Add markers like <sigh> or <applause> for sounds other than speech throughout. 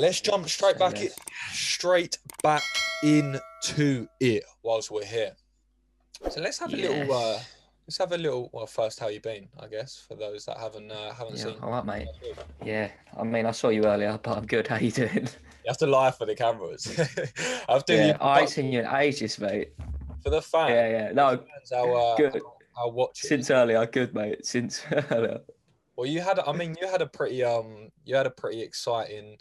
let's jump straight back in, straight back into it whilst we're here. So let's have a little. Uh, let's have a little. Well, first, how you been? I guess for those that haven't uh, haven't Yeah, seen. all right, mate. Yeah, I mean, I saw you earlier, but I'm good. <laughs> How you doing? You have to lie for the cameras. <laughs> I've done Yeah, you I ain't seen you in ages, mate. for the fans. Yeah, yeah. No, How, uh, good. watch it. Since earlier, good, mate. Since <laughs> earlier. Well, you had. I mean, you had a pretty um. You had a pretty exciting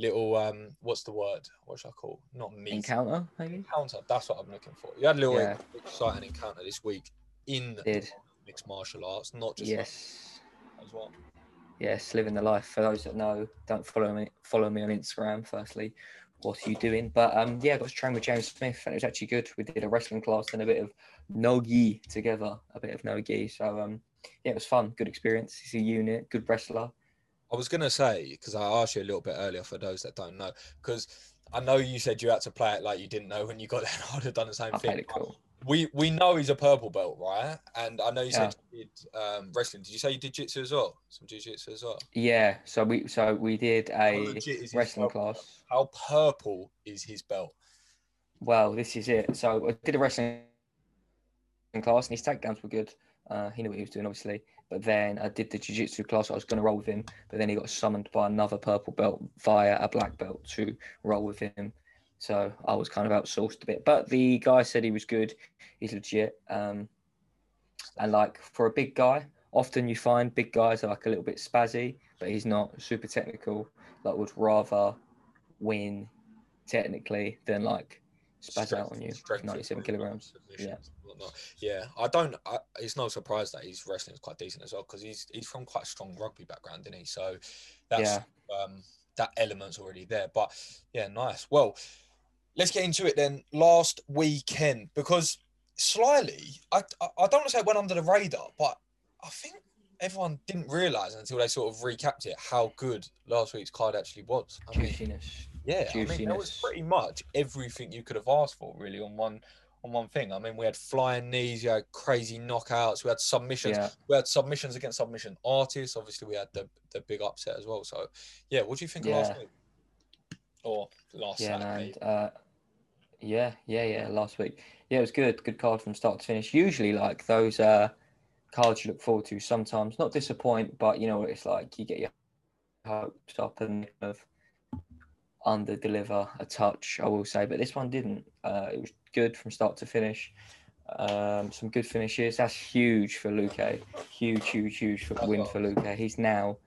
little um. What's the word? What should I call? Not meet. Encounter, maybe? encounter. That's what I'm looking for. You had a little Yeah. exciting encounter this week in Did. mixed martial arts, not just like Yes. as well. Yes, living the life. For those that know, don't follow me. Follow me on Instagram. Firstly, what are you doing? But um, yeah, I got to train with James Smith, and it was actually good. We did a wrestling class and a bit of no gi together, a bit of no gi. So um, yeah, it was fun. Good experience. He's a unit, good wrestler. I was gonna say because I asked you a little bit earlier for those that don't know because I know you said you had to play it like you didn't know when you got <laughs> there. I'd have done the same I thing. cool. We we know he's a purple belt, right? And I know you said Yeah. you did um, wrestling. Did you say you did jiu-jitsu as well? Some jiu-jitsu as well. Yeah. So we so we did a legit is his wrestling class. How purple is his belt? Well, this is it. So I did a wrestling class, and his takedowns were good. Uh, he knew what he was doing, obviously. But then I did the jiu-jitsu class. I was going to roll with him, but then he got summoned by another purple belt via a black belt to roll with him. So I was kind of outsourced a bit. But the guy said he was good. He's legit. Um, and like for a big guy, often you find big guys are like a little bit spazzy, but he's not super technical. Like would rather win technically than like spaz out on you. 97 kilograms. Yeah. Yeah, I don't. I, it's no surprise that his wrestling is quite decent as well because he's he's from quite a strong rugby background, isn't he? So that's Yeah. um, that element's already there. But yeah, nice. Well, let's get into it then. Last weekend because slyly, I I I don't want to say it went under the radar, but I think everyone didn't realize until they sort of recapped it how good last week's card actually was. I mean, Juiciness. Yeah, I mean, there was pretty much everything you could have asked for, really, on one on one thing. I mean, we had flying knees, we had crazy knockouts, we had submissions, Yeah. we had submissions against submission artists. Obviously, we had the the big upset as well. So, yeah, what do you think of last Yeah. week or last Yeah, Saturday? and uh, yeah, yeah, yeah. Last week, yeah, it was good. Good card from start to finish. Usually, like those uh, cards you look forward to. Sometimes not disappoint, but you know what it's like. You get your hopes up and of under deliver a touch. I will say, but this one didn't. Uh, it was good from start to finish. Um, some good finishes. That's huge for Luque. Huge, huge, huge for, win for Luque. He's now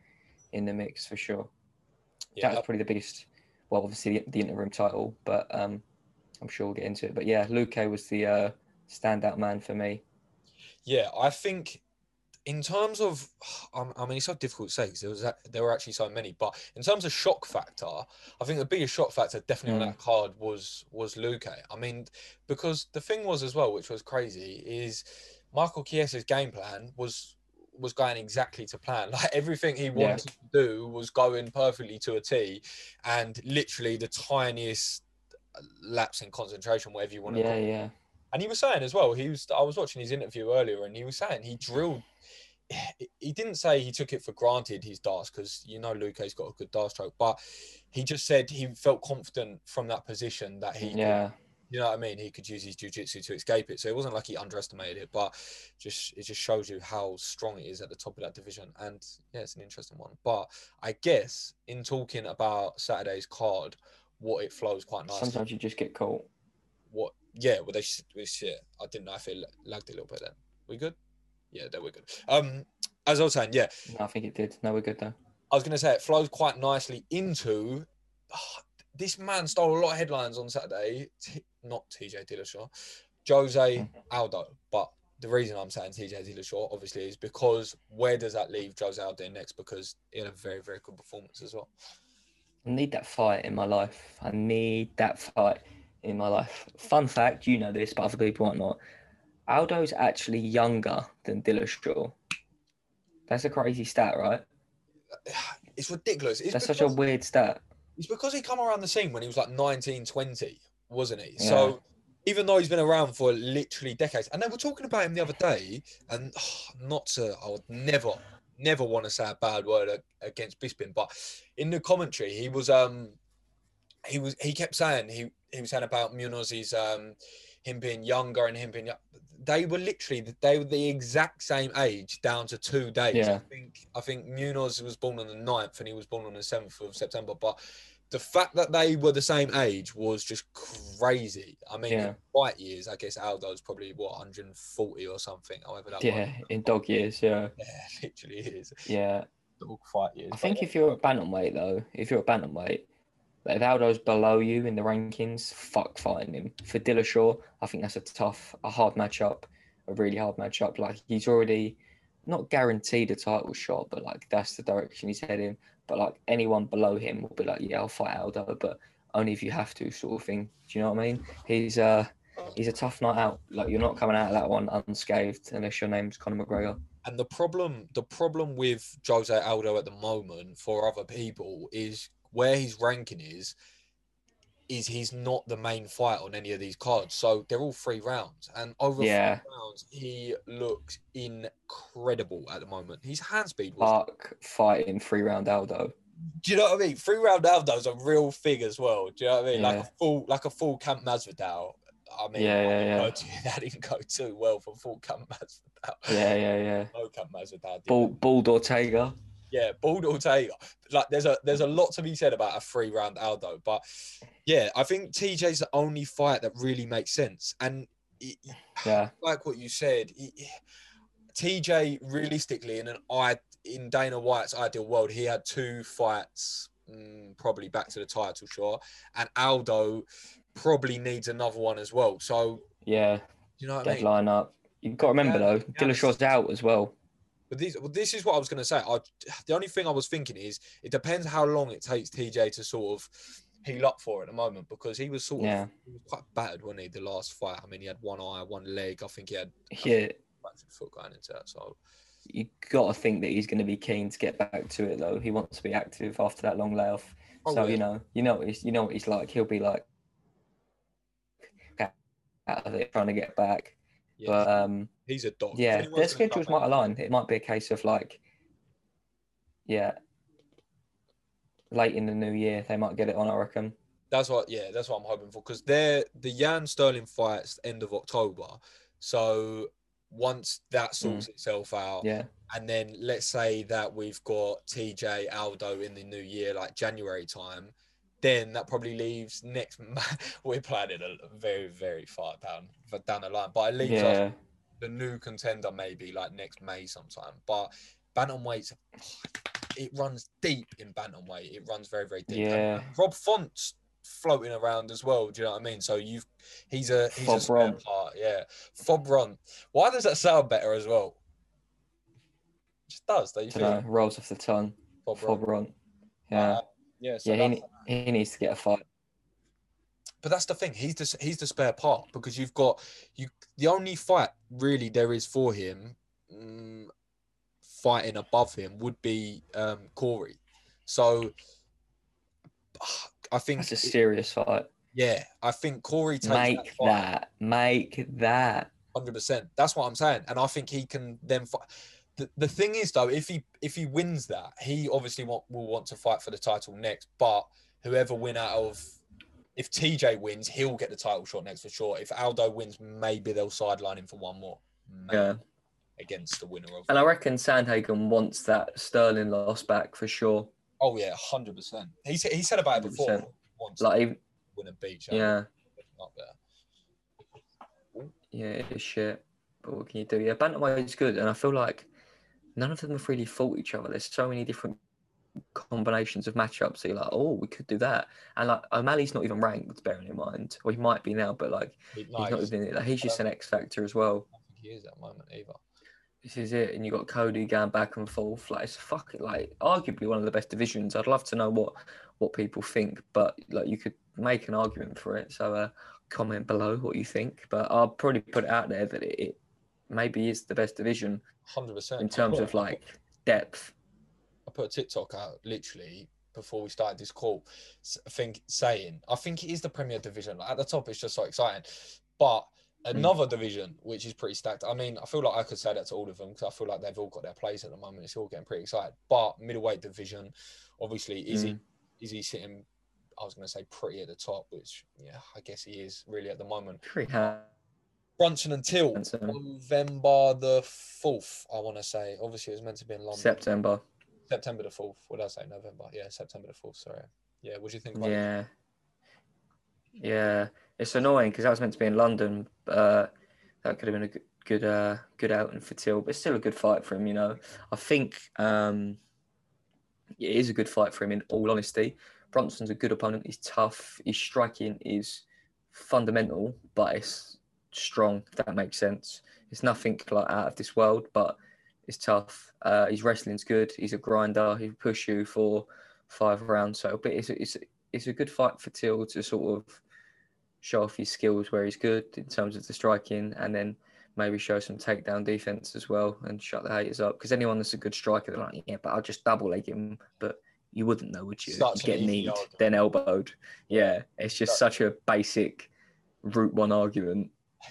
in the mix for sure. Yeah, That was probably the biggest. Well, obviously the, the interim title, but um, I'm sure we'll get into it. But yeah, Luque was the uh, standout man for me. Yeah, I think in terms of, <sighs> um, I mean, it's so difficult to say because there was there were actually so many. But in terms of shock factor, I think the biggest shock factor definitely on Mm. that card was was Luque. I mean, because the thing was as well, which was crazy, is Michael Chiesa's game plan was was going exactly to plan. <laughs> Like everything he wanted to do was going perfectly to a T, and literally the tiniest lapse in concentration, whatever you want to call Yeah, it, yeah, and he was saying as well, he was I was watching his interview earlier and he was saying he drilled <sighs> he didn't say he took it for granted his darts because you know Luque's got a good D'Arce choke, but he just said he felt confident from that position that he could- yeah. you know what I mean? He could use his jiu-jitsu to escape it. So it wasn't like he underestimated it, but just it just shows you how strong it is at the top of that division. And yeah, it's an interesting one. But I guess in talking about Saturday's card, what it flows quite nicely Sometimes you just get caught. what yeah well they sh- we shit i didn't know if it lagged a little bit then. We good? Yeah they were good. Um as i was saying yeah. No, I think it did. No, we're good though. i was going to say it flows quite nicely into this man stole a lot of headlines on saturday. T- not tj dillashaw. Jose aldo. But the reason i'm saying tj dillashaw obviously is because where does that leave jose aldo next? Because he had a very very good performance as well. I need that fight in my life. I need that fight in my life. Fun fact, you know this, but other people might not. Aldo's actually younger than Dillashaw. That's a crazy stat, right? <sighs> it's ridiculous it's That's such a weird stat. It's because he come around the scene when he was like 19, 20, wasn't he? Yeah. So even though he's been around for literally decades, and they were talking about him the other day, and <sighs> not to, I would never, never want to say a bad word against Bisping, but in the commentary, he was um he was he kept saying he he was saying about Munhoz's um him being younger and him being they were literally they were the exact same age down to two days. Yeah. I think I think Munoz was born on the 9th and he was born on the 7th of September. But the fact that they were the same age was just crazy. I mean, Yeah. in fight years, I guess Aldo's probably what 140 or something. However that Yeah, works. in dog years, yeah. <laughs> yeah, literally is Yeah. dog fight years. I think if you're a bantamweight though, if you're a bantamweight, like, if Aldo's below you in the rankings, fuck fighting him. For Dillashaw, I think that's a tough, a hard matchup, a really hard matchup. Like he's already not guaranteed a title shot, but like that's the direction he's heading. But like anyone below him will be like, yeah, I'll fight Aldo, but only if you have to, sort of thing. Do you know what I mean? He's uh he's a tough night out. Like you're not coming out of that one unscathed unless your name's Conor McGregor. And the problem, the problem with Jose Aldo at the moment for other people is where his ranking is, is he's not the main fight on any of these cards. So they're all three rounds, and over Yeah. three rounds, he looks incredible at the moment. His hand speed was. Park fighting three round Aldo. do you know what I mean? Three round Aldo's a real thing as well. Do you know what I mean? Like a full, like a full Camp Masvidal. I mean, Yeah, that yeah, didn't yeah. go too- <laughs> that didn't go too well for full Camp Masvidal. Yeah, yeah, yeah. <laughs> No Camp Masvidal. Bald, Bald Ortega. Yeah, Bald Ortega. Like there's a there's a lot to be said about a three round Aldo, but yeah, I think TJ's the only fight that really makes sense. And it, Yeah, like what you said, it, TJ realistically in an I in Dana White's ideal world, he had two fights mm, probably back to the title shot, and Aldo probably needs another one as well. So yeah. you know what I mean? Deadline up. You've got to remember Yeah, though, yeah, Dillashaw's out as well. But this, well, this is what I was going to say. I, <sighs> the only thing I was thinking is it depends how long it takes TJ to sort of heal up for at the moment because he was sort Yeah. of he was quite battered, wasn't he? The last fight. I mean, he had one eye, one leg. I think he had Yeah, fractured foot going into that. So you got to think that he's going to be keen to get back to it though. He wants to be active after that long layoff. Oh, so yeah. you know, you know what he's, you know what he's like. He'll be like out of it, trying to get back. yeah, But um, he's a dog. Yeah, their schedules might align. It might be a case of like, yeah, late in the new year they might get it on. I reckon. That's what, yeah, that's what I'm hoping for because they're the Yan Sterling fights end of October. So once that sorts itself out, Mm. Yeah, and then let's say that we've got TJ Aldo in the new year, like January time, then that probably leaves next. <laughs> We're planning a very, very far down, down the line, but it leaves us yeah, the new contender maybe like next May sometime. But bantamweights, it runs deep in bantamweight. It runs very, very deep. And Yeah. Rob Font's floating around as well. Do you know what I mean? So you've he's a he's a Fob spare Ron. part. Yeah, Fob Ron. Why does that sound better as well? It just does. Don't you don't know, rolls off the tongue. Fob Fob Ron. Ron. Yeah, Uh, yeah. So yeah. He, he needs to get a fight. but that's the thing. He's the he's the spare part because you've got you. The only fight really there is for him, mm, fighting above him would be um, Cory. So I think That's a it- serious fight. yeah, I think Cory takes Make fight that. Make that. hundred percent. That's what I'm saying, and I think he can then fight. The, the thing is though, if he if he wins that, he obviously want, will want to fight for the title next. But whoever win out of, if TJ wins, he'll get the title shot next for sure. If Aldo wins, maybe they'll sideline him for one more. Maybe, Yeah. Against the winner of. And I reckon Sandhagen wants that Sterling loss back for sure. Oh yeah, hundred percent. He said he said about it before. 100%. Wants Like, even- win a beach. yeah, Up there. yeah, it is shit. But what can you do? Yeah, Bantamweight's good, and I feel like none of them have really fought each other. There's so many different combinations of matchups So you're like, oh, we could do that. And like O'Malley's not even ranked, bearing in mind. Well, he might be now, but like He, he's no, not even. Like, he's just an X factor as well. I think he is at the moment either. This is it, and you got Cody going back and forth. Like it's fucking like arguably one of the best divisions. I'd love to know what what people think, but like you could make an argument for it. So uh, comment below what you think. But I'll probably put it out there that it, it maybe is the best division Hundred percent. in terms of like depth. Put a TikTok out literally before we started this call, I think saying I think it is the Premier Division. Like, at the top, it's just so exciting, but hmm. Another division which is pretty stacked. I mean, I feel like I could say that to all of them because I feel like they've all got their place at the moment. It's all getting pretty excited. But middleweight division, obviously, is he hmm. is he sitting? I was going to say pretty at the top, which yeah, I guess he is really at the moment. Pretty high. Brunson until November the fourth. I want to say. Obviously, it was meant to be in London. September. September the fourth. What did I say? November. Yeah, September the fourth. Sorry. Yeah. What do you think? About? Yeah. Yeah. It's annoying because that was meant to be in London. Uh, that could have been a good, good, uh, good outing for Till, but still a good fight for him. You know, I think um, it is a good fight for him. In all honesty, Brunson's a good opponent. He's tough. His striking is fundamental, but it's strong. If that makes sense. It's nothing like out of this world, but it's tough. Uh, his wrestling's good. He's a grinder. He'll push you for five rounds. So, but it's it's it's a good fight for Till to sort of show off his skills where he's good in terms of the striking, and then maybe show some takedown defense as well and shut the haters up. Because anyone that's a good striker, they're like, yeah, but I'll just double leg him. But you wouldn't know, would you? Such You get kneed, argument. then elbowed. Yeah, it's just such a basic route one argument. <laughs>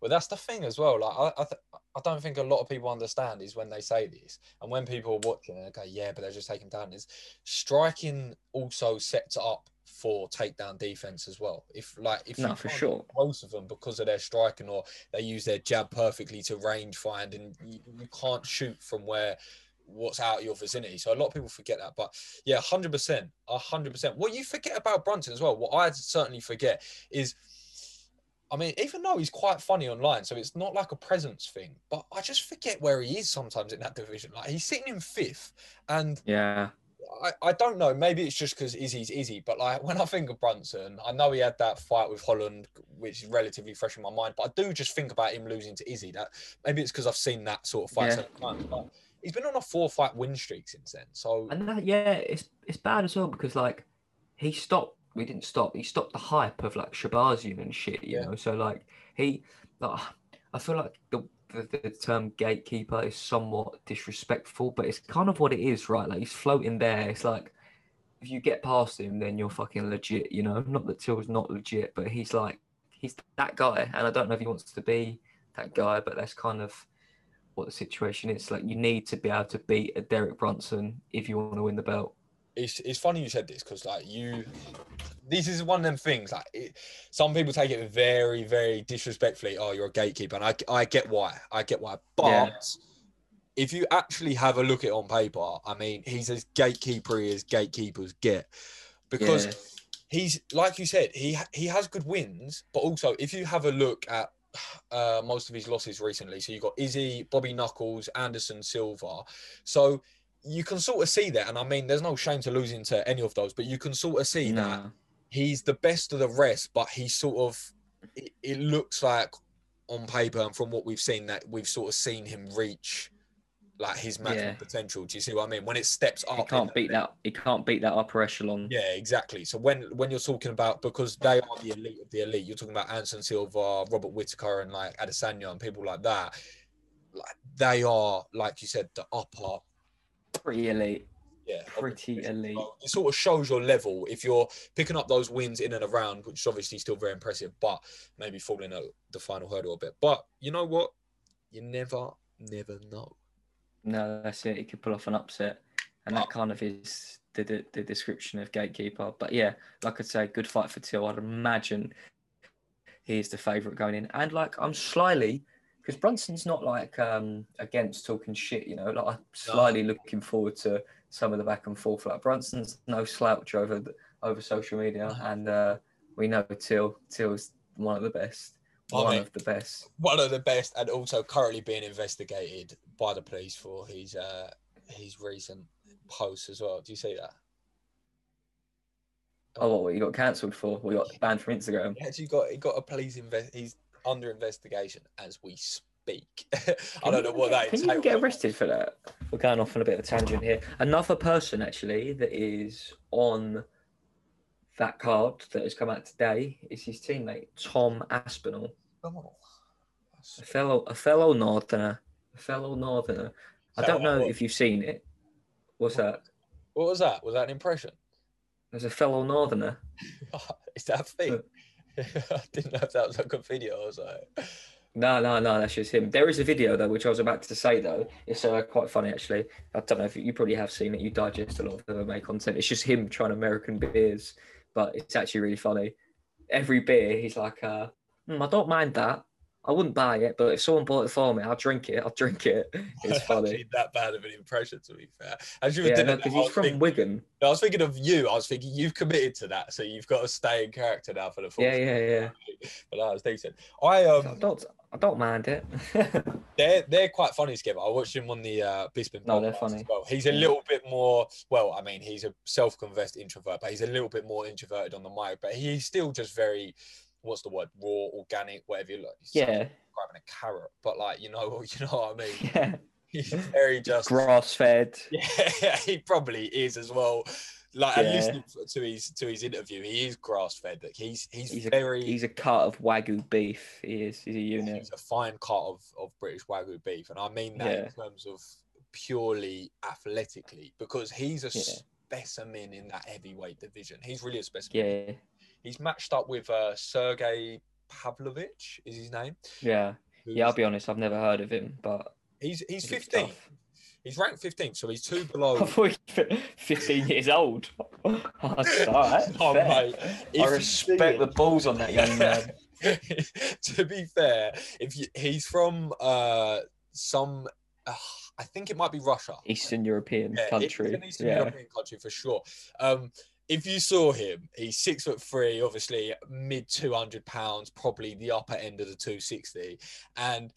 Well, that's the thing as well. Like, I, I, th- I don't think a lot of people understand is when they say this, and when people are watching, and go, "Yeah, but they're just taking down." Is striking also sets up for takedown defense as well. If like, if No, for sure. most of them because of their striking, or they use their jab perfectly to range find, and you, you can't shoot from where what's out of your vicinity. So a lot of people forget that. But yeah, hundred percent, hundred percent. What you forget about Brunson as well, what I certainly forget is. I mean, even though he's quite funny online, so it's not like a presence thing, but I just forget where he is sometimes in that division. Like he's sitting in fifth, and Yeah, I, I don't know. Maybe it's just because Izzy's Izzy, but like <laughs> when I think of Brunson, I know he had that fight with Holland, which is relatively fresh in my mind. But I do just think about him losing to Izzy. That maybe it's because I've seen that sort of fight Yeah. several times. But he's been on a four-fight win streak since then. So and that yeah, it's it's bad as well because like he stopped. We didn't stop. He stopped the hype of like Shahbazyan and shit. You Yeah. know, so like he, like, I feel like the, the the term gatekeeper is somewhat disrespectful, but it's kind of what it is, right? Like he's floating there. It's like if you get past him, then you're fucking legit. You know, not that Till's not legit, but he's like he's that guy, and I don't know if he wants to be that guy, but that's kind of what the situation is. Like you need to be able to beat a Derek Brunson if you want to win the belt. It's it's funny you said this because like you this is one of them things like it, some people take it very very disrespectfully oh you're a gatekeeper and i, I get why i get why but Yeah. if you actually have a look at it on paper i mean he's as gatekeepery as gatekeepers get because Yeah. he's like you said he he has good wins but also if you have a look at uh, most of his losses recently so you've got izzy bobby knuckles anderson silva so you can sort of see that and i mean there's no shame to losing to any of those but you can sort of see that he's the best of the rest but he sort of it, it looks like on paper and from what we've seen that we've sort of seen him reach like his maximum Yeah. potential do you see what i mean when it steps up He can't beat that. He can't beat that upper echelon. yeah, exactly. So when when you're talking about because they are the elite of the elite, you're talking about Anderson Silva, Robert Whittaker, and like Adesanya and people like that. Like they are, like you said, the upper. Pretty elite. Yeah, Pretty elite. It sort of shows your level if you're picking up those wins in and around, which is obviously still very impressive, but maybe falling at the final hurdle a bit. But you know what? You never, never know. No, that's it. He could pull off an upset, and that kind of is the, the the description of gatekeeper. But yeah, like I say, good fight for Till. I'd imagine he's the favourite going in, and like I'm slyly because Brunson's not like um against talking shit, you know. Like I'm slyly looking forward to some of the back and forth. Like Brunson's no slouch over the, over social media, No. and uh, we know Till Till's one of the best, I one mean- of the best. One of the best, and also currently being investigated by the police for his uh his recent posts as well. Do you see that? Oh, what you got cancelled for? We got banned from Instagram. He actually got he got a police invest. He's under investigation as we speak. <laughs> I don't know what get- that Can you get arrested for that? We're going off on a bit of a tangent here. Another person actually that is on that card that has come out today is his teammate Tom Aspinall, Come on. a fellow a fellow northerner, a fellow northerner. I don't know what- if you've seen it. What's that? What was that? Was that an impression? There's a fellow northerner. <laughs> Is that a thing? <laughs> I didn't know if that was a video. I was like, No, no, no, that's just him. There is a video though, which I was about to say though. It's uh, quite funny actually. I don't know if you, you probably have seen it. You digest a lot of MMA content. It's just him trying American beers, but it's actually really funny. Every beer, he's like, uh, "Hmm, I don't mind that. I wouldn't buy it, but if someone bought it for me, I'll drink it. I'll drink it. <laughs> It's funny. that bad of an impression, to be fair. As you were yeah, no, because I he's was from thinking- Wigan. I was thinking of you. I was thinking you've committed to that, so you've got to stay in character now for the full. Yeah, yeah, yeah. But that was decent. I um, I don't, I don't mind it. <laughs> they're they're quite funny together. I watched him on the uh, Bisping. No, they're funny. As well, he's a little bit more. Well, I mean, he's a self-confessed introvert, but he's a little bit more introverted on the mic. But he's still just very, what's the word, raw, organic, whatever you like. Yeah, grabbing a carrot, but like you know, <laughs> you know what I mean. <laughs> yeah. He's very just. Grass fed. <laughs> Yeah, he probably is as well. Like Yeah. listening to his to his interview, he is grass fed. Like he's he's, He's a, very he's a cut of wagyu beef. He is. He's a unit. he's a fine cut of, of British Wagyu beef. And I mean that Yeah. in terms of purely athletically, because he's a Yeah. specimen in that heavyweight division. He's really a specimen. Yeah, He's matched up with uh, Sergey Pavlovich, is his name. yeah, yeah. I'll be honest. I've never heard of him, but he's he's 15. tough. He's ranked 15, so he's two I <laughs> below. thought he was 15 years old. <laughs> That's all right. <laughs> Oh, fair. mate, if I you respect the balls on that young man. to be fair, if you, he's from uh, some, uh, I think it might be Russia. Eastern European Yeah, country. It's an Eastern yeah. European country for sure. Um, if you saw him, he's six foot three, obviously mid two hundred pounds, probably the upper end of the two sixty. And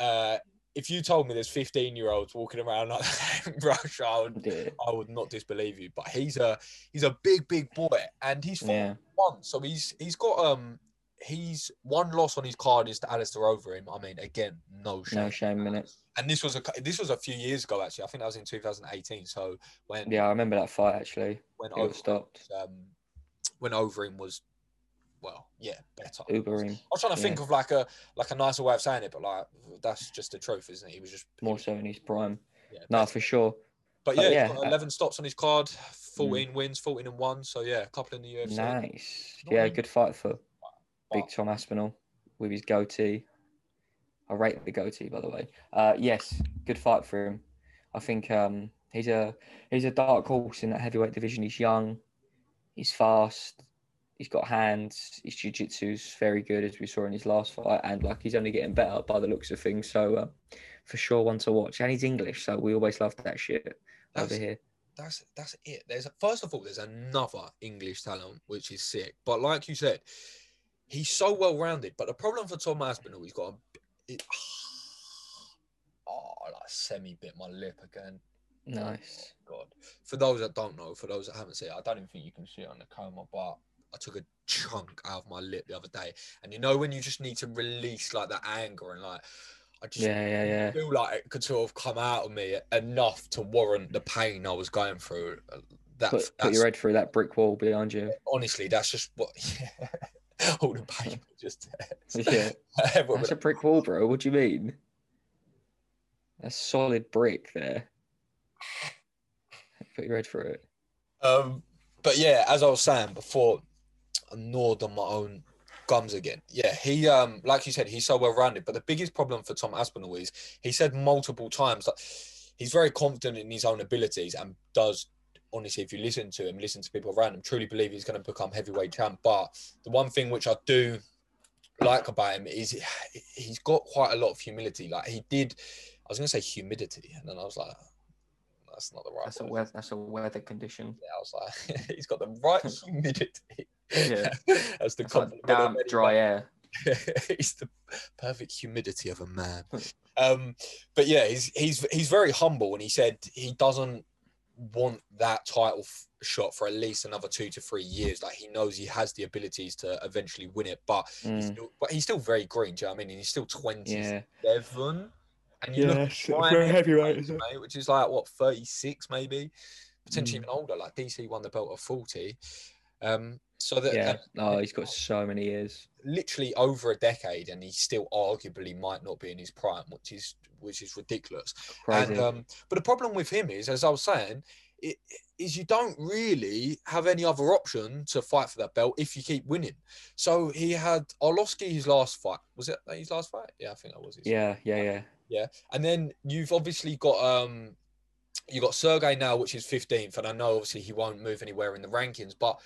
uh, if you told me there's fifteen year olds walking around like <laughs> that in Russia, I would. I would not disbelieve you. But he's a he's a big big boy, and he's yeah. once, so he's he's got um he's one loss on his card is to Alistair Overeem. I mean, again, no shame. No shame in it. And this was a this was a few years ago actually. I think that was in 2018. So when Yeah, I remember that fight actually. when It Overeem, stopped. um when Overeem was well, yeah, better. Uberim. I was trying to think yeah. of like a like a nicer way of saying it, but like that's just the truth, isn't it? He was just More so in his prime. yeah, No, for sure. But but yeah, yeah, he's got uh, 11 stops on his card, 14 wins, 14 and one. So yeah, a couple in the UFC. Nice. Not Yeah, really- good fight for Big Tom Aspinall with his goatee. I rate the goatee, by the way. Uh, yes, good fight for him. I think um, he's a he's a dark horse in that heavyweight division. He's young, he's fast, he's got hands. His jiu-jitsu's very good, as we saw in his last fight, and like he's only getting better by the looks of things. So uh, for sure, one to watch. And he's English, so we always love that shit over here. that's that's it. There's first of all, there's another English talent which is sick. But like you said, he's so well rounded. But the problem for Tom Aspinall, he's got a it, <sighs> oh, like semi bit my lip again. Nice. Oh, God. For those that don't know, for those that haven't seen it, I don't even think you can see it on the camera, but I took a chunk out of my lip the other day. And you know when you just need to release like that anger and like I just Yeah, yeah, yeah. feel like it could sort of come out of me enough to warrant the pain I was going through. Uh, That Put, put your head through that brick wall behind you. honestly, that's just what <laughs> all the was just. Yeah. <laughs> That's a brick wall, bro. What do you mean? A solid brick there. Put your head through it. um, but yeah, as I was saying before, I gnawed on my own gums again. Yeah, he um, like you said, he's so well rounded. But the biggest problem for Tom Aspinall is he said multiple times that he's very confident in his own abilities and does honestly, if you listen to him, listen to people around him, truly believe he's going to become heavyweight champ. But the one thing which I do like about him is he's got quite a lot of humility. Like he did, I was going to say humidity, and then I was like, that's not the right. That's a weather, that's a weather condition. Yeah, I was like, <laughs> he's got the right <laughs> humidity. Yeah. <laughs> that's the It's like damp, dry air. he's the perfect humidity of a man. um, but yeah, he's he's he's very humble, and he said he doesn't want that title f- shot for at least another two to three years. Like he knows he has the abilities to eventually win it, but he's Mm, still, but he's still very green. Do you know what I mean? And he's still twenty seven. yeah. and you look at Ryan very Heavyweight, heavyweight. mate, which is like what 36 maybe potentially Mm. even older like dc won the belt at 40 um So that Yeah. and Oh, he's got so many years. literally over a decade, and he still arguably might not be in his prime, which is which is ridiculous. Crazy. And um, but the problem with him is, as I was saying, it, is you don't really have any other option to fight for that belt if you keep winning. So he had Arlovski his last fight. Was it his last fight? Yeah, I think that was his. yeah, yeah, yeah. Yeah. And then you've obviously got um you got Sergey now, which is 15th, and I know obviously he won't move anywhere in the rankings, but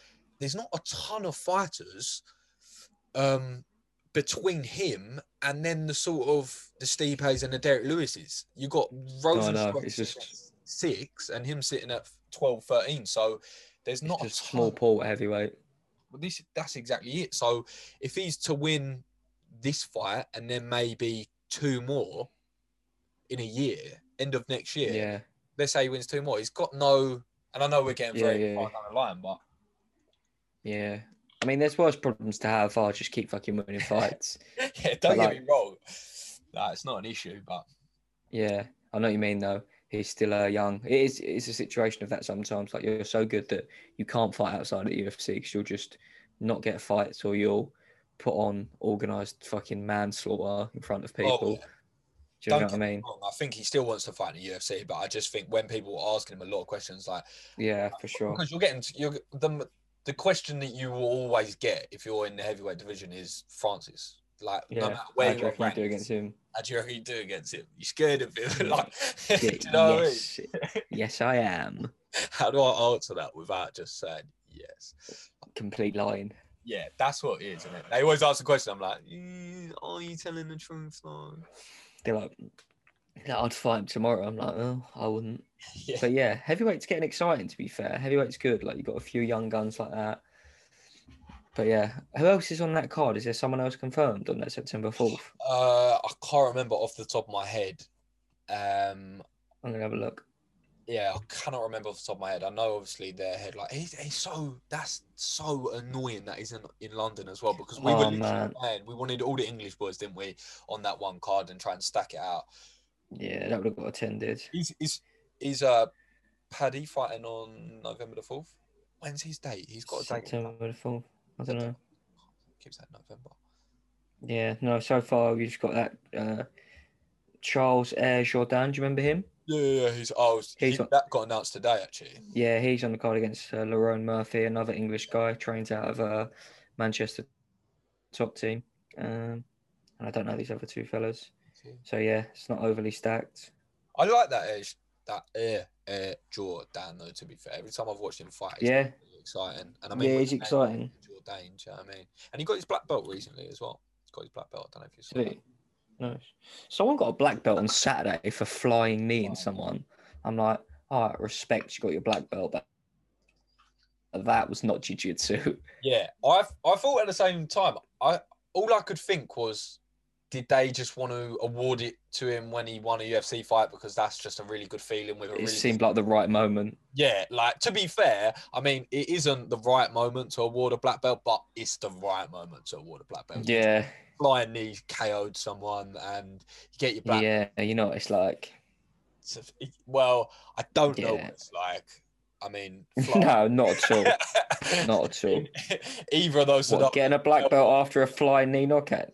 there's not a ton of fighters um between him and then the sort of the Stipes and the Derek Lewises. You got Rosen know, it's just- six and him sitting at 12, 13. So there's not a small port heavyweight. Well, this that's exactly it. So if he's to win this fight and then maybe two more in a year, end of next year, Yeah. let's say he wins two more, he's got no. And I know we're getting Yeah, very yeah. far down the line, but Yeah. I mean, there's worse problems to have. I'll just keep fucking winning fights. <laughs> yeah, don't But, get like- me wrong. No, it's not an issue, but yeah. I know what you mean, though. He's still uh, young. It is it's a situation of that sometimes. Like, you're so good that you can't fight outside of the UFC because you'll just not get fights or you'll put on organized fucking manslaughter in front of people. Oh, yeah. Do you know what I me mean? I think he still wants to fight in the UFC, but I just think when people are asking him a lot of questions, like Yeah, for sure. because you're getting you're the the question that you will always get if you're in the heavyweight division is Francis. Like no Yeah. matter How where do you you're you do against him? how do you reckon you do against him? You scared of him? <laughs> Like, <laughs> you know what I mean? yes. yes, I am. <laughs> How do I answer that without just saying yes? Complete lying. Yeah, that's what it is, isn't it? They always ask the question. I'm like, "Mm, are you telling the truth, though? They're like, "Yeah, I'd fight him tomorrow. I'm like, oh, I wouldn't. <laughs> Yeah. But yeah, heavyweight's getting exciting. To be fair, heavyweight's good. Like you've got a few young guns like that. But yeah, who else is on that card? Is there someone else confirmed on that September fourth? Uh, I can't remember off the top of my head. Um, I'm gonna have a look. yeah, I cannot remember off the top of my head. I know obviously their head like he's, he's so that's so annoying that he's in, in London as well because we were Oh, literally man. playing, we wanted all the English boys, didn't we, on that one card and try and stack it out. Yeah, that would have got attended. Is is is uh Paddy fighting on November the fourth? When's his date? He's got a date. September the fourth. I don't know. Keep saying November. Yeah, no. So far, we've just got that uh, Charles Air Jordan. Do you remember him? Yeah, yeah, yeah, he's oh he, He's on- that got announced today actually. Yeah, he's on the card against uh, Lerone Murphy, another English guy, trains out of uh, Manchester top team. Um, and I don't know these other two fellas. So yeah, it's not overly stacked. I like that edge, that Air, Air down though. To be fair, every time I've watched him fight, he's Yeah. really exciting. And I mean, Yeah, he's exciting. Jordan, do you know what I mean? And he got his black belt recently as well. He's got his black belt. I don't know if you saw that. Nice. Someone got a black belt on Saturday for flying knee kneeing someone. I'm like, all right, respect, you got your black belt, but that was not jiu-jitsu. <laughs> Yeah, I I thought at the same time. I all I could think was, did they just want to award it to him when he won a UFC fight because that's just a really good feeling with a It really seemed like the right moment. Yeah, like to be fair, I mean it isn't the right moment to award a black belt, but it's the right moment to award a black belt. Yeah, flying knee KO'd someone and you get your black. yeah, you know what it's like. Well, I don't know what it's like. I mean, <laughs> no, not at all. <laughs> Not at all. Either of those What, getting a black belt after a flying knee knockout?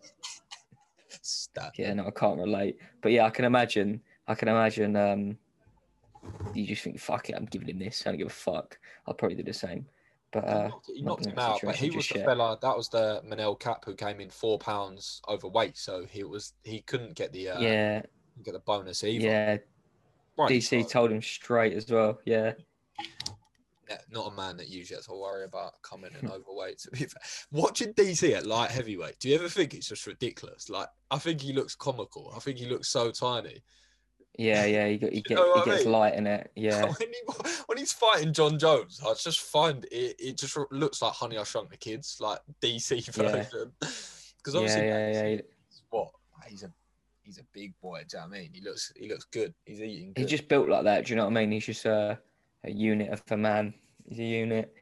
Stat. Yeah, no, I can't relate. But yeah, I can imagine. I can imagine. Um, you just think, fuck it, I'm giving him this. I don't give a fuck. I'll probably do the same. But He uh, knocked, he knocked him out, but he was the yet. fella. That was the Manel Kape who came in four pounds overweight, so he was he couldn't get the uh, yeah, get the bonus either. yeah. Rightly DC so. told him straight as well. Yeah, not a man that usually has to worry about coming in overweight. To be fair, watching DC at light heavyweight, do you ever think it's just ridiculous? Like, I think he looks comical. I think he looks so tiny. yeah, yeah. He, got, he, <laughs> you get, know he gets mean? light in it. <laughs> Yeah, when, he, when he's fighting Jon Jones, I just find it. It just looks like Honey I Shrunk the Kids, like DC <laughs> version. Because yeah, obviously, yeah, yeah. Is what he's a he's a big boy. Do you know what I mean? He looks he looks good. He's eating. Good. He's just built like that. Do you know what I mean? He's just a, a unit of a man. He's a unit.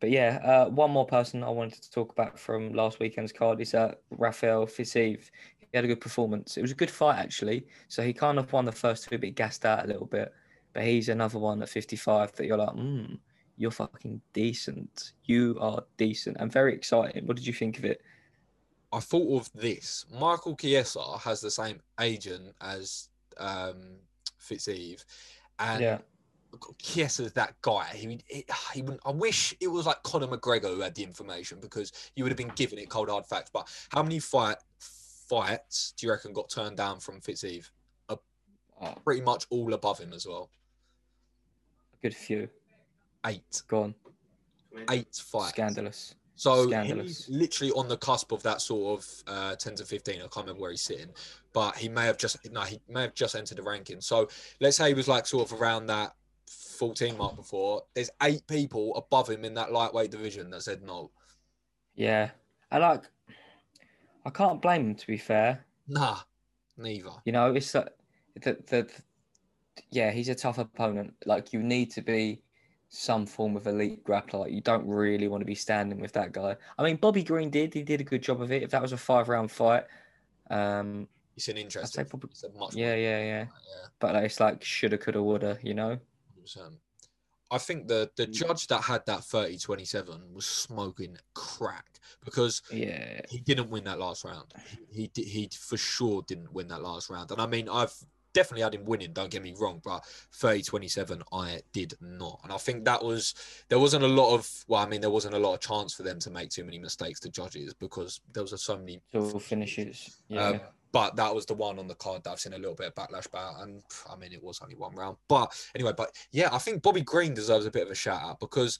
But yeah, uh, one more person I wanted to talk about from last weekend's card is uh, Rafael Fiziev. He had a good performance. It was a good fight actually. So he kind of won the first two, but he gassed out a little bit. But he's another one at 55 that you're like, hmm, you're fucking decent. You are decent and very exciting. What did you think of it? I thought of this. Michael Chiesa has the same agent as um, Fiziev, and Yeah. Chiesa's that guy. He, he, he wouldn't, I wish it was like Conor McGregor who had the information because you would have been given it cold hard facts. But how many fight fights do you reckon got turned down from Fiziev? Oh, Pretty much all above him as well. a good few. Eight, Gone. eight fights. Scandalous. So Scandalous. he's literally on the cusp of that sort of uh, ten to fifteen. I can't remember where he's sitting, but he may have just no, he may have just entered the ranking. So let's say he was like sort of around that fourteen mark before. There's eight people above him in that lightweight division that said no. Yeah. I like I can't blame him to be fair. Nah, neither. You know, it's like the, the yeah, he's a tough opponent. Like you need to be some form of elite grappler. You don't really want to be standing with that guy. I mean, Bobby Green did. He did a good job of it. If that was a five round fight, um, It's an I'd interesting. say probably It's much yeah, yeah, yeah. yeah. But like, it's like shoulda, coulda, woulda. You know? 100%. I think the the Mm. judge that had that 30-27 was smoking crack because Yeah. he didn't win that last round. He he, he for sure didn't win that last round. And I mean, I've definitely had him winning. Don't get me wrong, but 30-27, I did not. And I think that was there wasn't a lot of well, I mean, there wasn't a lot of chance for them to make too many mistakes to judges because there was so many. So finishes. Yeah. Um, but that was the one on the card that I've seen a little bit of backlash about, and I mean, it was only one round. But anyway, but yeah, I think Bobby Green deserves a bit of a shout out because,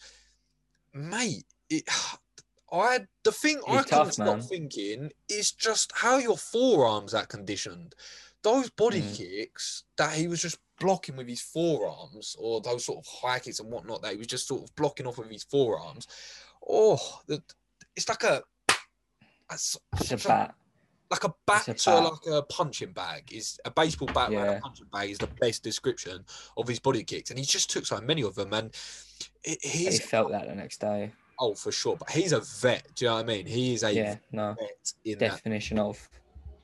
mate, it, <sighs> I the thing I He's can't stop thinking is just how your forearms are conditioned. Those body Mm. kicks that he was just blocking with his forearms, or those sort of high kicks and whatnot that he was just sort of blocking off with his forearms. Oh, the, it's like a. It's, it's a bat. Like a bat a bat. like a punching bag is a baseball bat like Yeah. a punching bag is the best description of his body kicks and he just took so many of them and he- He felt that the next day. oh for sure but he's a vet do you know what I mean he is a Yeah. No. vet in that Definition of.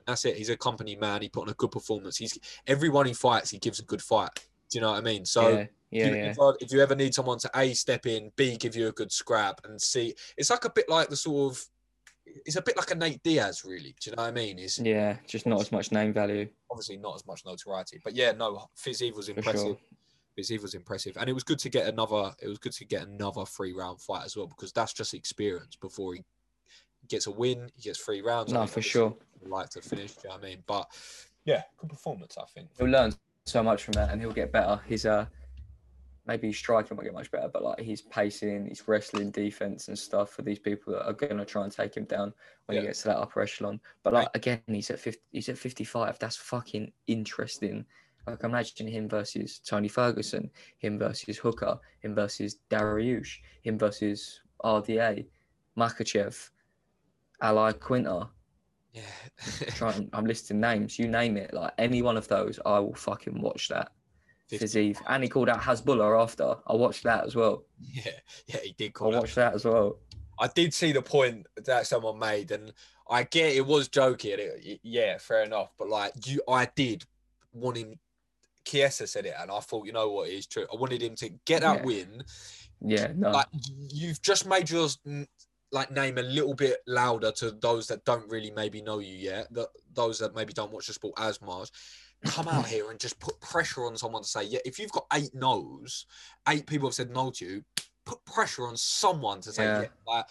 that's it he's a company man he put on a good performance he's everyone he fights he gives a good fight do you know what I mean so yeah. Yeah. you- Yeah. if, I- if you ever need someone to a step in b give you a good scrap and c it's like a bit like the sort of it's a bit like a Nate Diaz really do you know what I mean is Yeah. Just not as much name value. obviously not as much notoriety. But yeah, no, Fiziev was impressive. sure. Was impressive, and it was good to get another. It was good to get another three round fight as well because that's just experience. Before he gets a win, he gets three rounds. I No, mean, for sure. Like to finish, do you know what I mean? But yeah, good performance, I think. He'll learn so much from that, and he'll get better. His uh, maybe his striking won't get much better, but like his pacing, his wrestling, defense, and stuff for these people that are gonna try and take him down when Yeah. he gets to that upper echelon. But like again, he's at 50, he's at fifty five. That's fucking interesting. Like imagine him versus Tony Ferguson, him versus Hooker, him versus Dariush, him versus RDA, Makhachev, Ally Quinter. Yeah, Trying, I'm listing names. You name it. Like any one of those, I will fucking watch that. Fiziev. And he called out Hasbulla after. I watched that as well. <laughs> yeah, yeah. He did I call. out. watched that as well. I did see the point that someone made, and I get it was joking. It, yeah, fair enough. But like you, I did want him. Chiesa said it, and I thought, you know what, it is true. I wanted him to get that Yeah. win. Yeah, no. Like you've just made yours mm, like name a little bit louder to those that don't really maybe know you yet. That those that maybe don't watch the sport as much. Come out here and just put pressure on someone to say, yeah, if you've got eight no's, eight people have said no to you, put pressure on someone to say, yeah, Yeah. like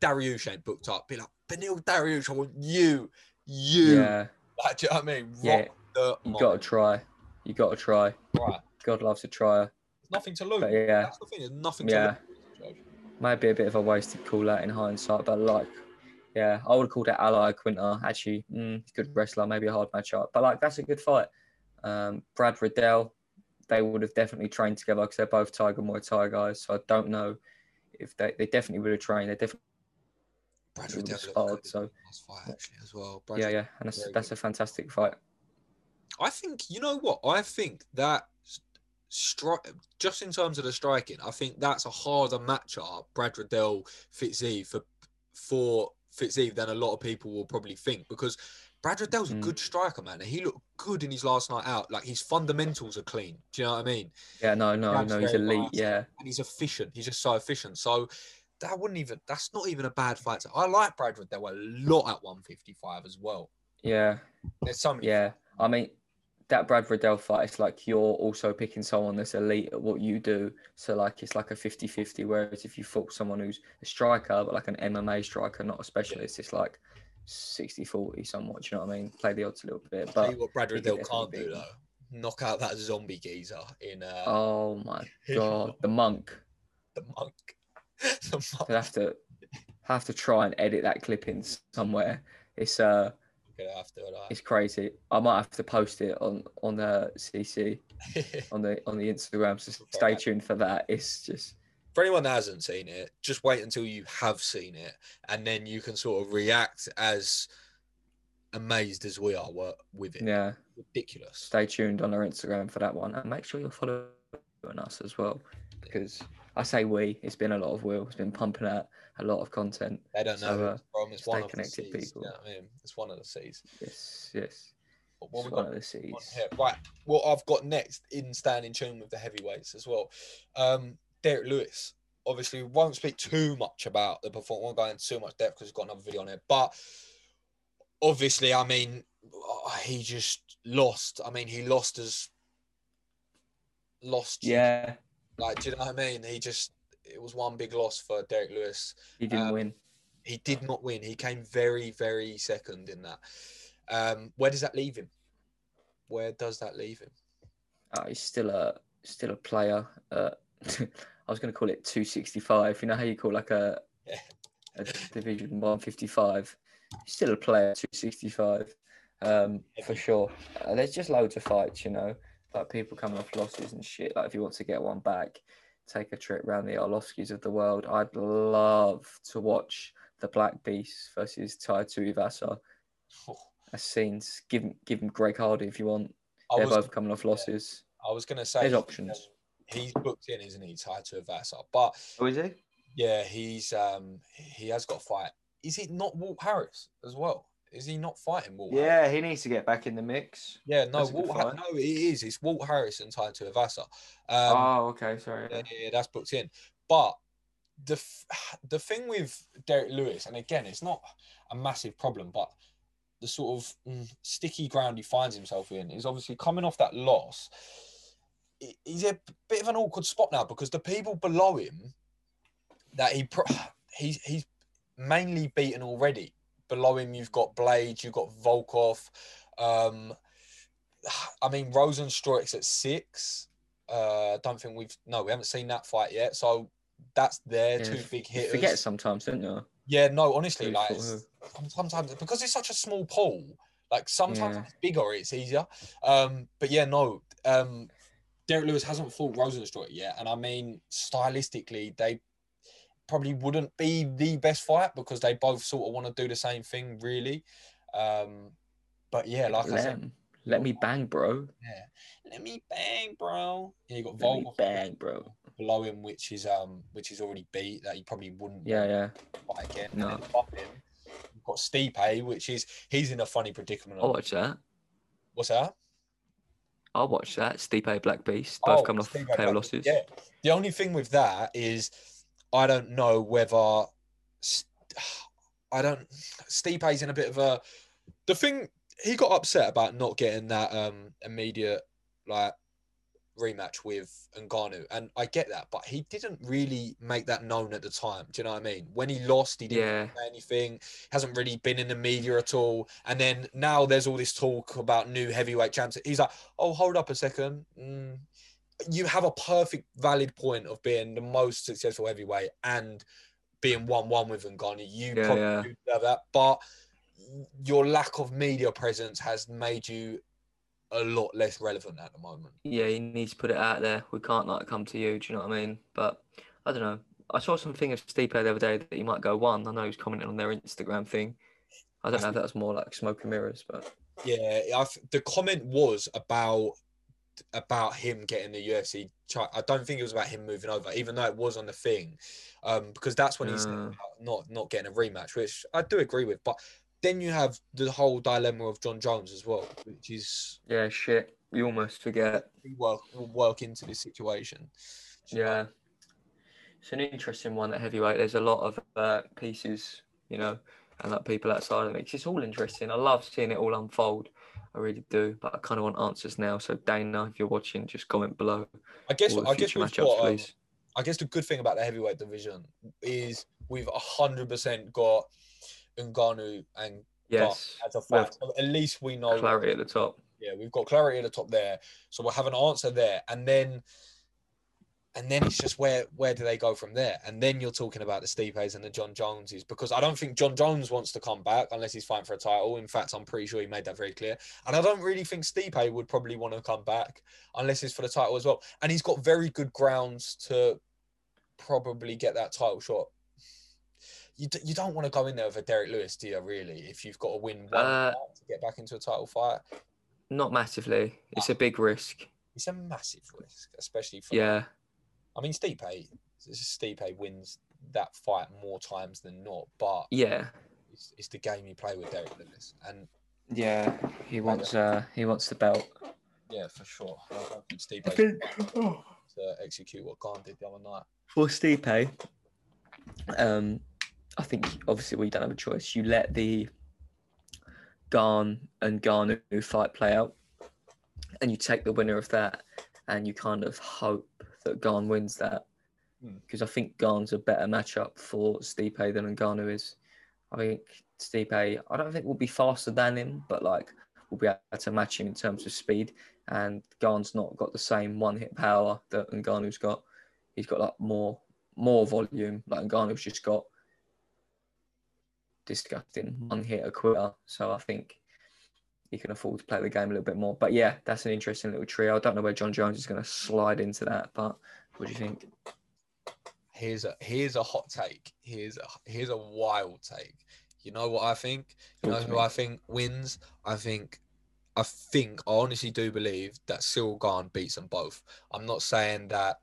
Dariush ain't booked up. Be like, Beneil Dariush, I want you, you. yeah, Like, do you know what I mean? Yeah. Rock the you mic. got to try. You got to try. right. God loves a tryer. There's nothing to lose. But yeah, That's the thing. There's nothing Yeah. to lose. might be a bit of a wasted call out in hindsight, but like, yeah, I would have called it Ally Quinter. Actually, mm, good wrestler, maybe a hard matchup, but like that's a good fight. Um, Brad Riddell, they would have definitely trained together because they're both Tiger Muay Thai guys. So I don't know if they, they definitely would have trained. They definitely Brad Riddell sparred. good So last fight actually as well. Brad yeah, yeah, and that's that's good. a fantastic fight. I think you know what I think that strike just in terms of the striking, I think that's a harder matchup. Brad Riddell Fiziev for for Fiziev than a lot of people will probably think because Brad Riddell's Mm. a good striker, man. And he looked good in his last night out. Like his fundamentals are clean. Do you know what I mean? Yeah, no, no, no. He's elite. fast. Yeah, And he's efficient. He's just so efficient. So that wouldn't even. That's not even a bad fight. To, I like Brad Riddell a lot at 155 as well. yeah, There's so many. yeah. I mean, that Brad Riddell fight, it's like you're also picking someone that's elite at what you do. So, like, it's like a 50 50. Whereas if you fought someone who's a striker, but like an MMA striker, not a specialist, it's like 60 40 somewhat. Do you know what I mean? Play the odds a little bit. Tell But you what Brad Riddell can't do though. Knock out that zombie geezer in uh, oh my <laughs> God, the monk. the monk. <laughs> the monk. I have to have to try and edit that clip in somewhere. It's uh Gonna have to. Like. it's crazy. I might have to post it on on uh, the CC <laughs> on the on the Instagram. So stay tuned for that. It's just For anyone that hasn't seen it, just wait until you have seen it, and then you can sort of react as amazed as we are with it. yeah. Ridiculous. Stay tuned on our Instagram for that one, and make sure you're following us as well, because I say we. It's been a lot of will. It's been pumping out a lot of content. They don't know So, uh, it's from. It's stay one of the C's. people. You know I mean? It's one of the C's. Yes, yes. But what It's we one got of the here? Right. What I've got next in standing tune with the heavyweights as well. Um, Derrick Lewis. Obviously, we won't speak too much about the performance. Won't go into too much depth because we've got another video on it. But obviously, I mean, uh, he just lost. I mean, he lost as lost. Yeah, Like, do you know what I mean? He just it was one big loss for Derrick Lewis. he didn't Um, win. He did not win. He came very, very second in that. Um, where does that leave him? Where does that leave him? Oh, he's still a still a player. Uh, <laughs> I was going to call it 265. You know how you call like a Yeah. a division 155. He's still a player 265 um, for sure. Uh, there's just loads of fights, you know, like people coming off losses and shit. Like if you want to get one back, take a trip around the Arlovskis of the world. I'd love to watch the Black Beast versus Tai Tuivasa. <laughs> As scenes, give him give him Greg Hardy if you want. I They're was, both coming off losses. I was gonna say There's um, options. He's booked in, isn't he? Tai Tuivasa, but Oh, is he? yeah, he's um he has got a fight. Is it not Walt Harris as well? Is he not fighting Walt? Yeah, he needs to get back in the mix. yeah. No, That's Walt. Ha- no, it is. It's Walt Harris and Tai Tuivasa. Um, oh, okay, sorry. yeah, yeah, that's booked in. But the f- <sighs> the thing with Derrick Lewis, and again, it's not a massive problem, but the sort of mm, sticky ground he finds himself in is obviously coming off that loss. He's a bit of an awkward spot now because the people below him that he pro- <sighs> he's he's mainly beaten already. Below him, you've got Blaydes, you've got Volkov. Um, I mean, Rozenstruik's at six. Uh, I don't think we've no, we haven't seen that fight yet. So that's their Yeah, two big You hitters. forget sometimes, don't you? Yeah, no, honestly, like sometimes because it's such a small pool, like sometimes Yeah. it's bigger, it's easier. Um, but yeah, no, um, Derrick Lewis hasn't fought Rosenstruik yet, and I mean, stylistically, they probably wouldn't be the best fight because they both sort of want to do the same thing, really. Um, but yeah, like I said, let me bang, bro. yeah, let me bang, bro. Yeah, you got Let Volkov bang, bro. below him, which is um, which is already beat that he probably wouldn't Yeah, yeah. fight again. No. And him, you've got Stipe, which is he's in a funny predicament. I'll watch that. What's that? I'll watch that. Stipe Black Beast, both Oh, coming off Stipe KO losses. Yeah. The only thing with that is I don't know whether I don't Stipe's in a bit of a the thing he got upset about not getting that um immediate like rematch with Ngannou and I get that but he didn't really make that known at the time do you know what I mean when he lost he didn't Yeah. say anything hasn't really been in the media at all and then now there's all this talk about new heavyweight champs he's like oh hold up a second mm, you have a perfect valid point of being the most successful heavyweight and being one one with Ngannou. You Yeah, probably yeah. that, but your lack of media presence has made you a lot less relevant at the moment. Yeah, you need to put it out there. We can't like come to you. Do you know what I mean? But I don't know. I saw something of Stipe the other day that he might go one. I know he was commenting on their Instagram thing. I don't know if that was more like smoke and mirrors, but Yeah, I th- the comment was about about him getting the UFC. I don't think it was about him moving over, even though it was on the thing, um, because that's when he's Uh. not not getting a rematch, which I do agree with. But then you have the whole dilemma of Jon Jones as well, which is yeah, shit. You almost forget. work will work into this situation. Yeah, it's an interesting one at heavyweight. There's a lot of uh, pieces, you know, and like people outside of it. It's all interesting. I love seeing it all unfold. I really do, but I kind of want answers now. So Dana, if you're watching, just comment below. I guess I guess we've got, um, I guess the good thing about the heavyweight division is we've hundred percent got Ngannou and yes, as a fact. At least we know clarity at the top. Yeah, we've got clarity at the top there, so we'll have an answer there, and then and then it's just where where do they go from there? And then you're talking about the Stipes and the Jon Joneses because I don't think Jon Jones wants to come back unless he's fighting for a title. In fact, I'm pretty sure he made that very clear. And I don't really think Stipe would probably want to come back unless it's for the title as well. And he's got very good grounds to probably get that title shot. You, d- you don't want to go in there with a Derrick Lewis, do you? Really, if you've got to win one Uh, to get back into a title fight, Not massively. It's a big risk. it's a massive risk, especially for Yeah. I mean, Stipe, Stipe wins that fight more times than not, but Yeah. it's, it's the game you play with Derrick Lewis, and Yeah. He wants uh he wants the belt. yeah, for sure, I don't Stipe to execute what Khan did the other night. For Stipe, um, I think obviously we don't have a choice. You let the Gane and Ngannou fight play out, and you take the winner of that, and you kind of hope that Gane wins that. Hmm. Because I think Gane's a better matchup for Stipe than Ngannou is. I think Stipe, I don't think will be faster than him, but like we'll be able to match him in terms of speed. And Gane's not got the same one hit power that Ngannou's got. He's got like more more volume. Like Ngannou's just got disgusting one hit a quitter. So I think he can afford to play the game a little bit more. But yeah, that's an interesting little trio. I don't know where Jon Jones is going to slide into that, but what do you think? Here's a here's a hot take. Here's a here's a wild take. You know what I think? You know Talk who me. I think wins? I think I think I honestly do believe that Ciryl Gane beats them both. I'm not saying that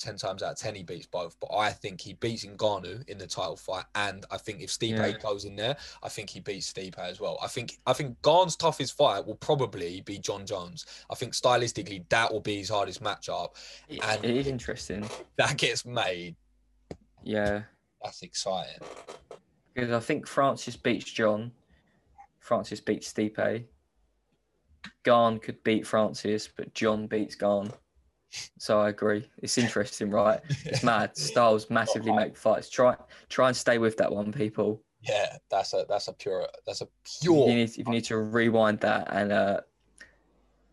ten times out of ten he beats both, but I think he beats Ngannou in the title fight, and I think if Stipe Yeah. goes in there, I think he beats Stipe as well. I think I think Gane's toughest fight will probably be Jon Jones. I think stylistically that will be his hardest matchup. It- And- it is interesting. <laughs> That gets made. Yeah. That's exciting. Because I think Francis beats Jon. Francis beats Stipe. Gane could beat Francis, but Jon beats Gane. So I agree. It's interesting, right? It's mad. <laughs> Styles massively make fights. Try try and stay with that one, people. Yeah, that's a that's a pure that's a If you pure need, if you need to rewind that and uh,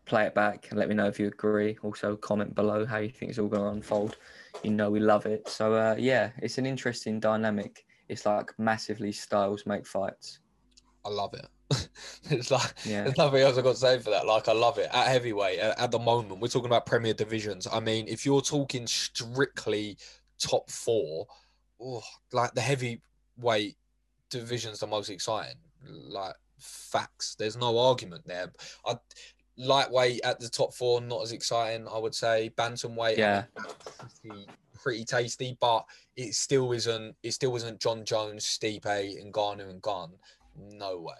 play it back and let me know if you agree. Also, comment below how you think it's all going to unfold. You know, we love it. So, uh, yeah, it's an interesting dynamic. It's like massively styles make fights. I love it. <laughs> it's like Yeah. there's nothing else I got to say for that. Like I love it at heavyweight at, at the moment. We're talking about Premier divisions. I mean, if you're talking strictly top four, oh, like the heavyweight division's the most exciting. Like facts, there's no argument there. I lightweight at the top four, not as exciting. I would say bantamweight, Yeah. pretty, pretty tasty, but it still isn't. It still isn't Jon Jones, Stipe, and Garnu and Gunn. No way.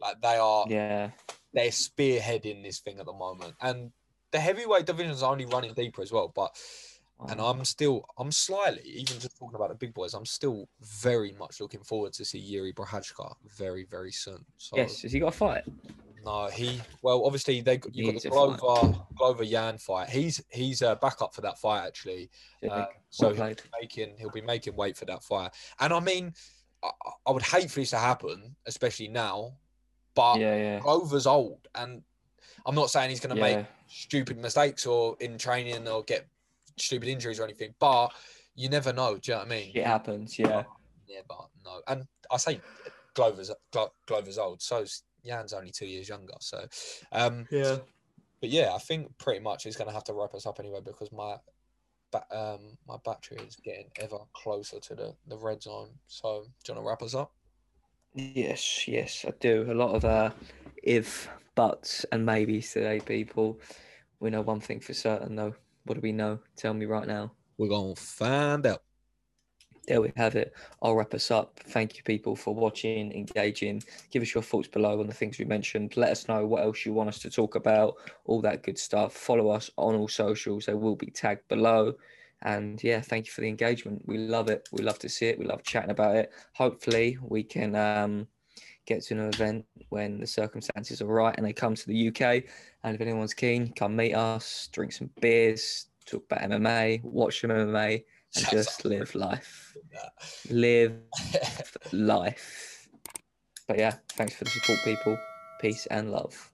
Like they are, Yeah. they're spearheading this thing at the moment, and the heavyweight divisions are only running deeper as well. But and I'm still, I'm slightly, even just talking about the big boys, I'm still very much looking forward to see Jiri Prochazka very, very soon. So Yes. Has he got a fight? no, he well, obviously they got- you got the a fight. Glover Glover Jan fight. He's he's a backup for that fight actually. Uh, so he'll be making he'll be making weight for that fight. And I mean, I, I would hate for this to happen, especially now. But Yeah, yeah. Glover's old, and I'm not saying he's going to Yeah. make stupid mistakes or in training or get stupid injuries or anything. But you never know. Do you know what I mean? It happens. Yeah. Yeah, but no. And I say Glover's Glo- Glover's old, so Jan's only two years younger. So, um, Yeah. but yeah, I think pretty much he's going to have to wrap us up anyway because my ba- um my battery is getting ever closer to the the red zone. So, do you want to wrap us up? Yes, yes, I do. A lot of uh, if, buts, and maybes today, people. We know one thing for certain, though. What do we know? Tell me right now. We're gonna find out. There we have it. I'll wrap us up. Thank you, people, for watching, engaging. Give us your thoughts below on the things we mentioned. Let us know what else you want us to talk about, all that good stuff. Follow us on all socials, they will be tagged below. And yeah, thank you for the engagement. We love it. We love to see it. We love chatting about it. Hopefully, we can um, get to an event when the circumstances are right and they come to the UK. And if anyone's keen, come meet us, drink some beers, talk about MMA, watch some MMA and just live life. Live <laughs> life. But yeah, thanks for the support, people. Peace and love.